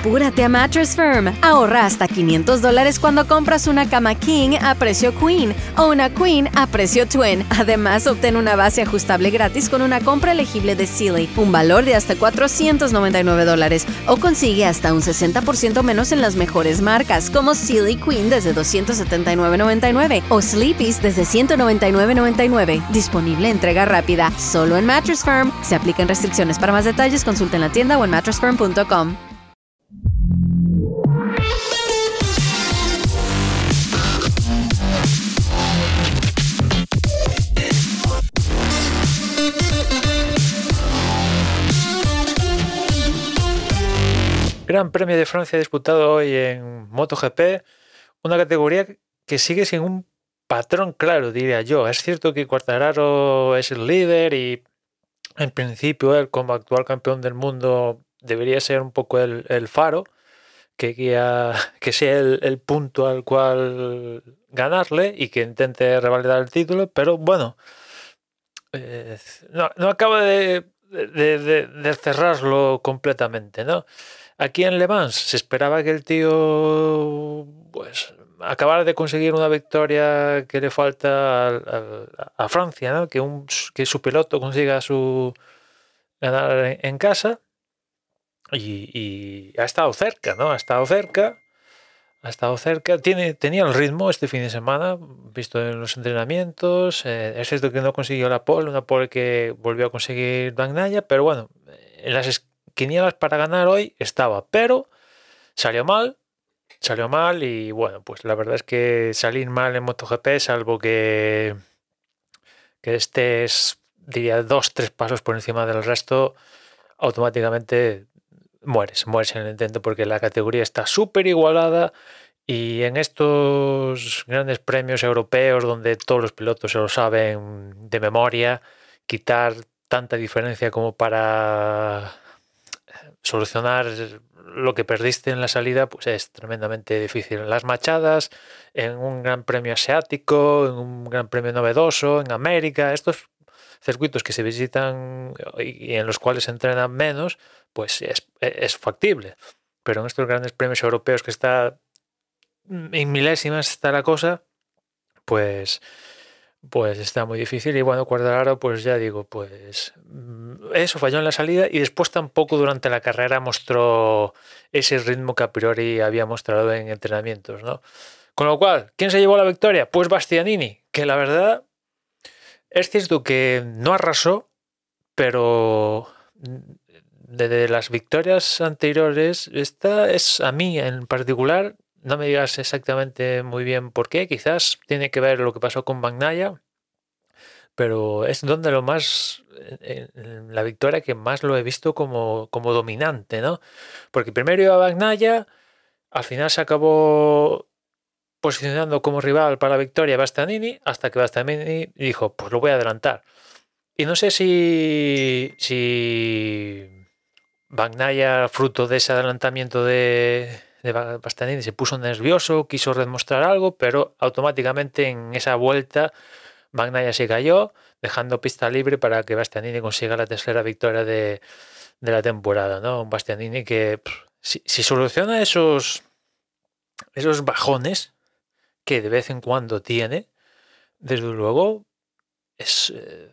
Apúrate a Mattress Firm. Ahorra hasta 500 dólares cuando compras una cama King a precio Queen o una Queen a precio Twin. Además, obtén una base ajustable gratis con una compra elegible de Sealy, un valor de hasta 499 dólares, o consigue hasta un 60% menos en las mejores marcas, como Sealy Queen desde 279.99 o Sleepy's desde 199.99. Disponible entrega rápida, solo en Mattress Firm. Se aplican restricciones. Para más detalles, consulte en la tienda o en mattressfirm.com. Gran Premio de Francia disputado hoy en MotoGP, una categoría que sigue sin un patrón claro, diría yo. Es cierto que Quartararo es el líder y en principio él como actual campeón del mundo debería ser un poco el, faro, que, que sea el, punto al cual ganarle y que intente revalidar el título, pero bueno, eh, no, acaba de, de, cerrarlo completamente, ¿no? Aquí en Le Mans se esperaba que el tío pues acabara de conseguir una victoria que le falta a, Francia, ¿no? que, un, que su piloto consiga su ganar en, casa y, ha estado cerca, ¿no? Ha estado cerca, ha estado cerca, tiene, tenía el ritmo este fin de semana, visto en los entrenamientos, eh, es cierto que no consiguió la pole, una pole que volvió a conseguir Bagnaya, pero bueno, en las quinielas para ganar hoy estaba, pero salió mal, salió mal y bueno, pues la verdad es que salir mal en MotoGP, salvo que, que estés, diría, dos, tres pasos por encima del resto, automáticamente mueres, mueres en el intento porque la categoría está súper igualada y en estos grandes premios europeos donde todos los pilotos se lo saben de memoria, quitar tanta diferencia como para solucionar lo que perdiste en la salida pues es tremendamente difícil. En las machadas, en un gran premio asiático, en un gran premio novedoso, en América, estos circuitos que se visitan y en los cuales se entrenan menos, pues es, es factible. Pero en estos grandes premios europeos que está en milésimas está la cosa, pues pues está muy difícil. Y bueno, Cuadraro, pues ya digo, pues mm, eso falló en la salida y después tampoco durante la carrera mostró ese ritmo que a priori había mostrado en entrenamientos, ¿no? Con lo cual, ¿quién se llevó la victoria? Pues Bastianini, que la verdad es cierto que no arrasó, pero de las victorias anteriores, esta es a mí en particular no me digas exactamente muy bien por qué, quizás tiene que ver lo que pasó con Bagnaya, pero es donde lo más, la victoria que más lo he visto como, como dominante, ¿no? Porque primero iba Bagnaya, al final se acabó posicionando como rival para la victoria Bastianini, hasta que Bastianini dijo, pues lo voy a adelantar. Y no sé si, si Bagnaya, fruto de ese adelantamiento de, de Bastianini se puso nervioso, quiso demostrar algo, pero automáticamente en esa vuelta Magnaya se cayó, dejando pista libre para que Bastianini consiga la tercera victoria de, la temporada. ¿no? Un Bastianini que si, soluciona esos, esos bajones que de vez en cuando tiene, desde luego es, eh,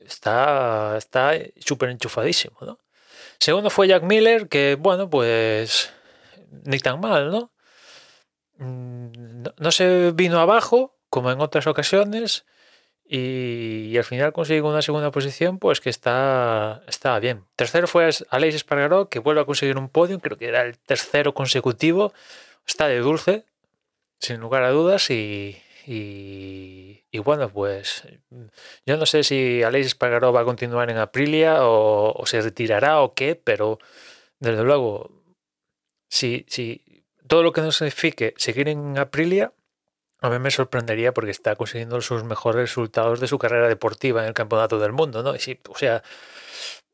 está súper enchufadísimo. ¿no? Segundo fue Jack Miller, que bueno, pues ni tan mal, ¿no? Mm, no, se vino abajo, como en otras ocasiones, y, al final consigo una segunda posición, pues que está, está bien. Tercero fue Aleix Espargaró, que vuelve a conseguir un podio, creo que era el tercero consecutivo. Está de dulce, sin lugar a dudas, y, y, bueno, pues yo no sé si Aleix Espargaró va a continuar en Aprilia o, o se retirará o qué, pero desde luego si, si todo lo que nos signifique seguir en Aprilia, a mí me sorprendería porque está consiguiendo sus mejores resultados de su carrera deportiva en el campeonato del mundo, ¿no? Y o sea,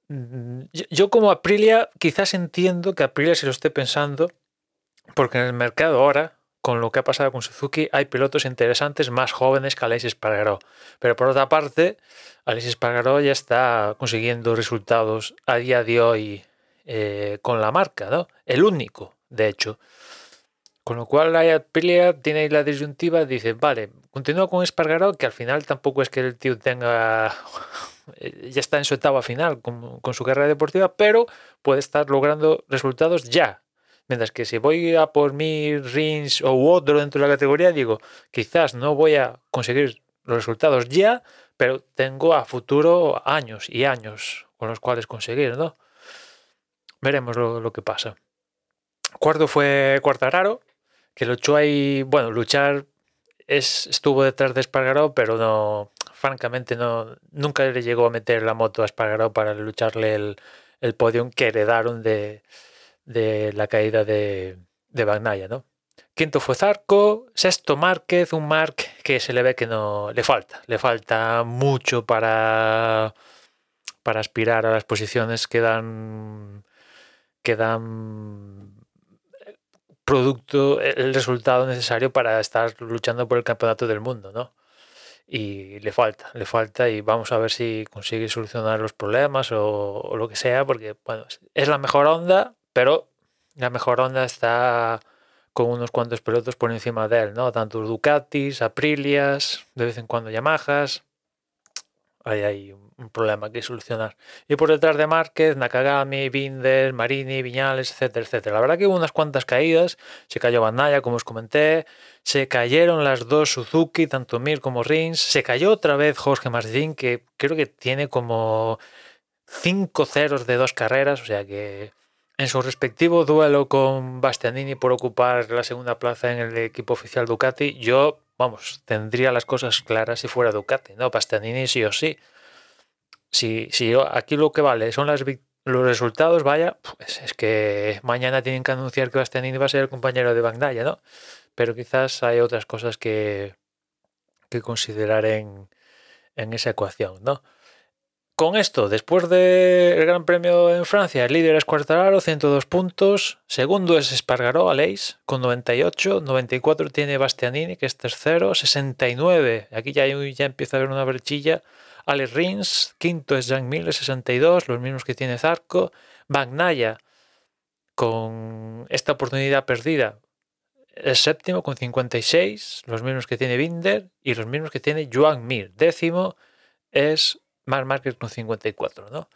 mm, yo como Aprilia quizás entiendo que Aprilia se lo esté pensando porque en el mercado ahora, con lo que ha pasado con Suzuki, hay pilotos interesantes más jóvenes que Alexis Espargaró. Pero por otra parte, Alexis Espargaró ya está consiguiendo resultados a día de hoy eh, con la marca, ¿no? El único, de hecho. Con lo cual la Aprilia tiene ahí la disyuntiva, dice, vale, continúa con Espargaró, que al final tampoco es que el tío tenga, ya está en su etapa final con, con su carrera deportiva, pero puede estar logrando resultados ya. Mientras que si voy a por mi Rins o otro dentro de la categoría, digo, quizás no voy a conseguir los resultados ya, pero tengo a futuro años y años con los cuales conseguir, ¿no? Veremos lo, lo que pasa. Cuarto fue Cuartararo, que luchó ahí, bueno, luchar es, estuvo detrás de Espargaró, pero no, francamente no, nunca le llegó a meter la moto a Espargaró para lucharle el, el podium que heredaron de, de la caída de, de Bagnaya, ¿no? Quinto fue Zarco, sexto Márquez, un Marc que se le ve que no le falta, le falta mucho para, para aspirar a las posiciones que dan que dan producto, el resultado necesario para estar luchando por el campeonato del mundo, ¿no? Y le falta, le falta y vamos a ver si consigue solucionar los problemas o, o lo que sea, porque bueno, es la mejor onda, pero la mejor onda está con unos cuantos pilotos por encima de él, ¿no? Tanto Ducatis, Aprilias, de vez en cuando Yamahas. Hay ahí un problema que solucionar. Y por detrás de Márquez, Nakagami, Binder, Marini, Viñales, etcétera, etcétera. La verdad que hubo unas cuantas caídas. Se cayó Bandaya, como os comenté. Se cayeron las dos Suzuki, tanto Mir como Rins. Se cayó otra vez Jorge Martín, que creo que tiene como cinco ceros de dos carreras. O sea que en su respectivo duelo con Bastianini por ocupar la segunda plaza en el equipo oficial Ducati, yo, vamos, tendría las cosas claras si fuera Ducati, ¿no? Bastianini sí o sí. Si, si aquí lo que vale son las, los resultados, vaya, pues es que mañana tienen que anunciar que Bastianini va a ser el compañero de Bagdaya, ¿no? Pero quizás hay otras cosas que, que considerar en, en esa ecuación, ¿no? Con esto, después del Gran Premio en Francia, el líder es Quartararo, 102 puntos. Segundo es Espargaró, Aleix, con 98. 94 tiene Bastianini, que es tercero. 69, aquí ya, ya empieza a haber una brechilla. Alex Rins, quinto es Jean Miller, 62, los mismos que tiene Zarco. Bagnaya, con esta oportunidad perdida, es séptimo con 56, los mismos que tiene Binder y los mismos que tiene Joan Mir. Décimo es Mark Marquez con 54, ¿no?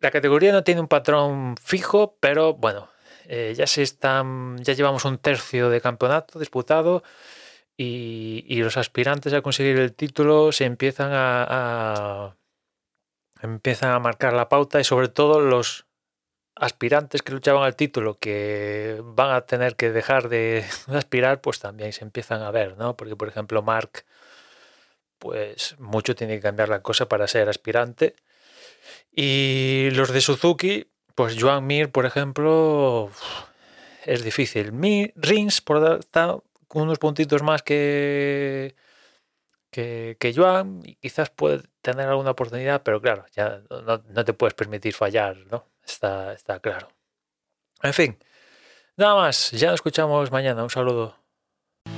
La categoría no tiene un patrón fijo, pero bueno, eh, ya se están, ya llevamos un tercio de campeonato disputado y, los aspirantes a conseguir el título se empiezan a, empiezan a marcar la pauta y sobre todo los aspirantes que luchaban al título que van a tener que dejar de, aspirar, pues también se empiezan a ver, ¿no? Porque por ejemplo Mark pues mucho tiene que cambiar la cosa para ser aspirante. Y los de Suzuki, pues Joan Mir, por ejemplo, es difícil. Mir, Rins, por unos puntitos más que, que, que, Joan, y quizás puede tener alguna oportunidad, pero claro, ya no, no te puedes permitir fallar, ¿no? Está, está claro. En fin, nada más, ya nos escuchamos mañana. Un saludo.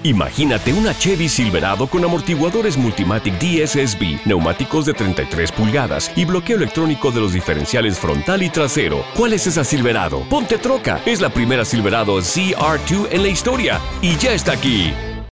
Imagínate una Chevy Silverado con amortiguadores Multimatic DSSB, neumáticos de 33 pulgadas y bloqueo electrónico de los diferenciales frontal y trasero. ¿Cuál es esa Silverado? Ponte troca. Es la primera Silverado CR2 en la historia y ya está aquí.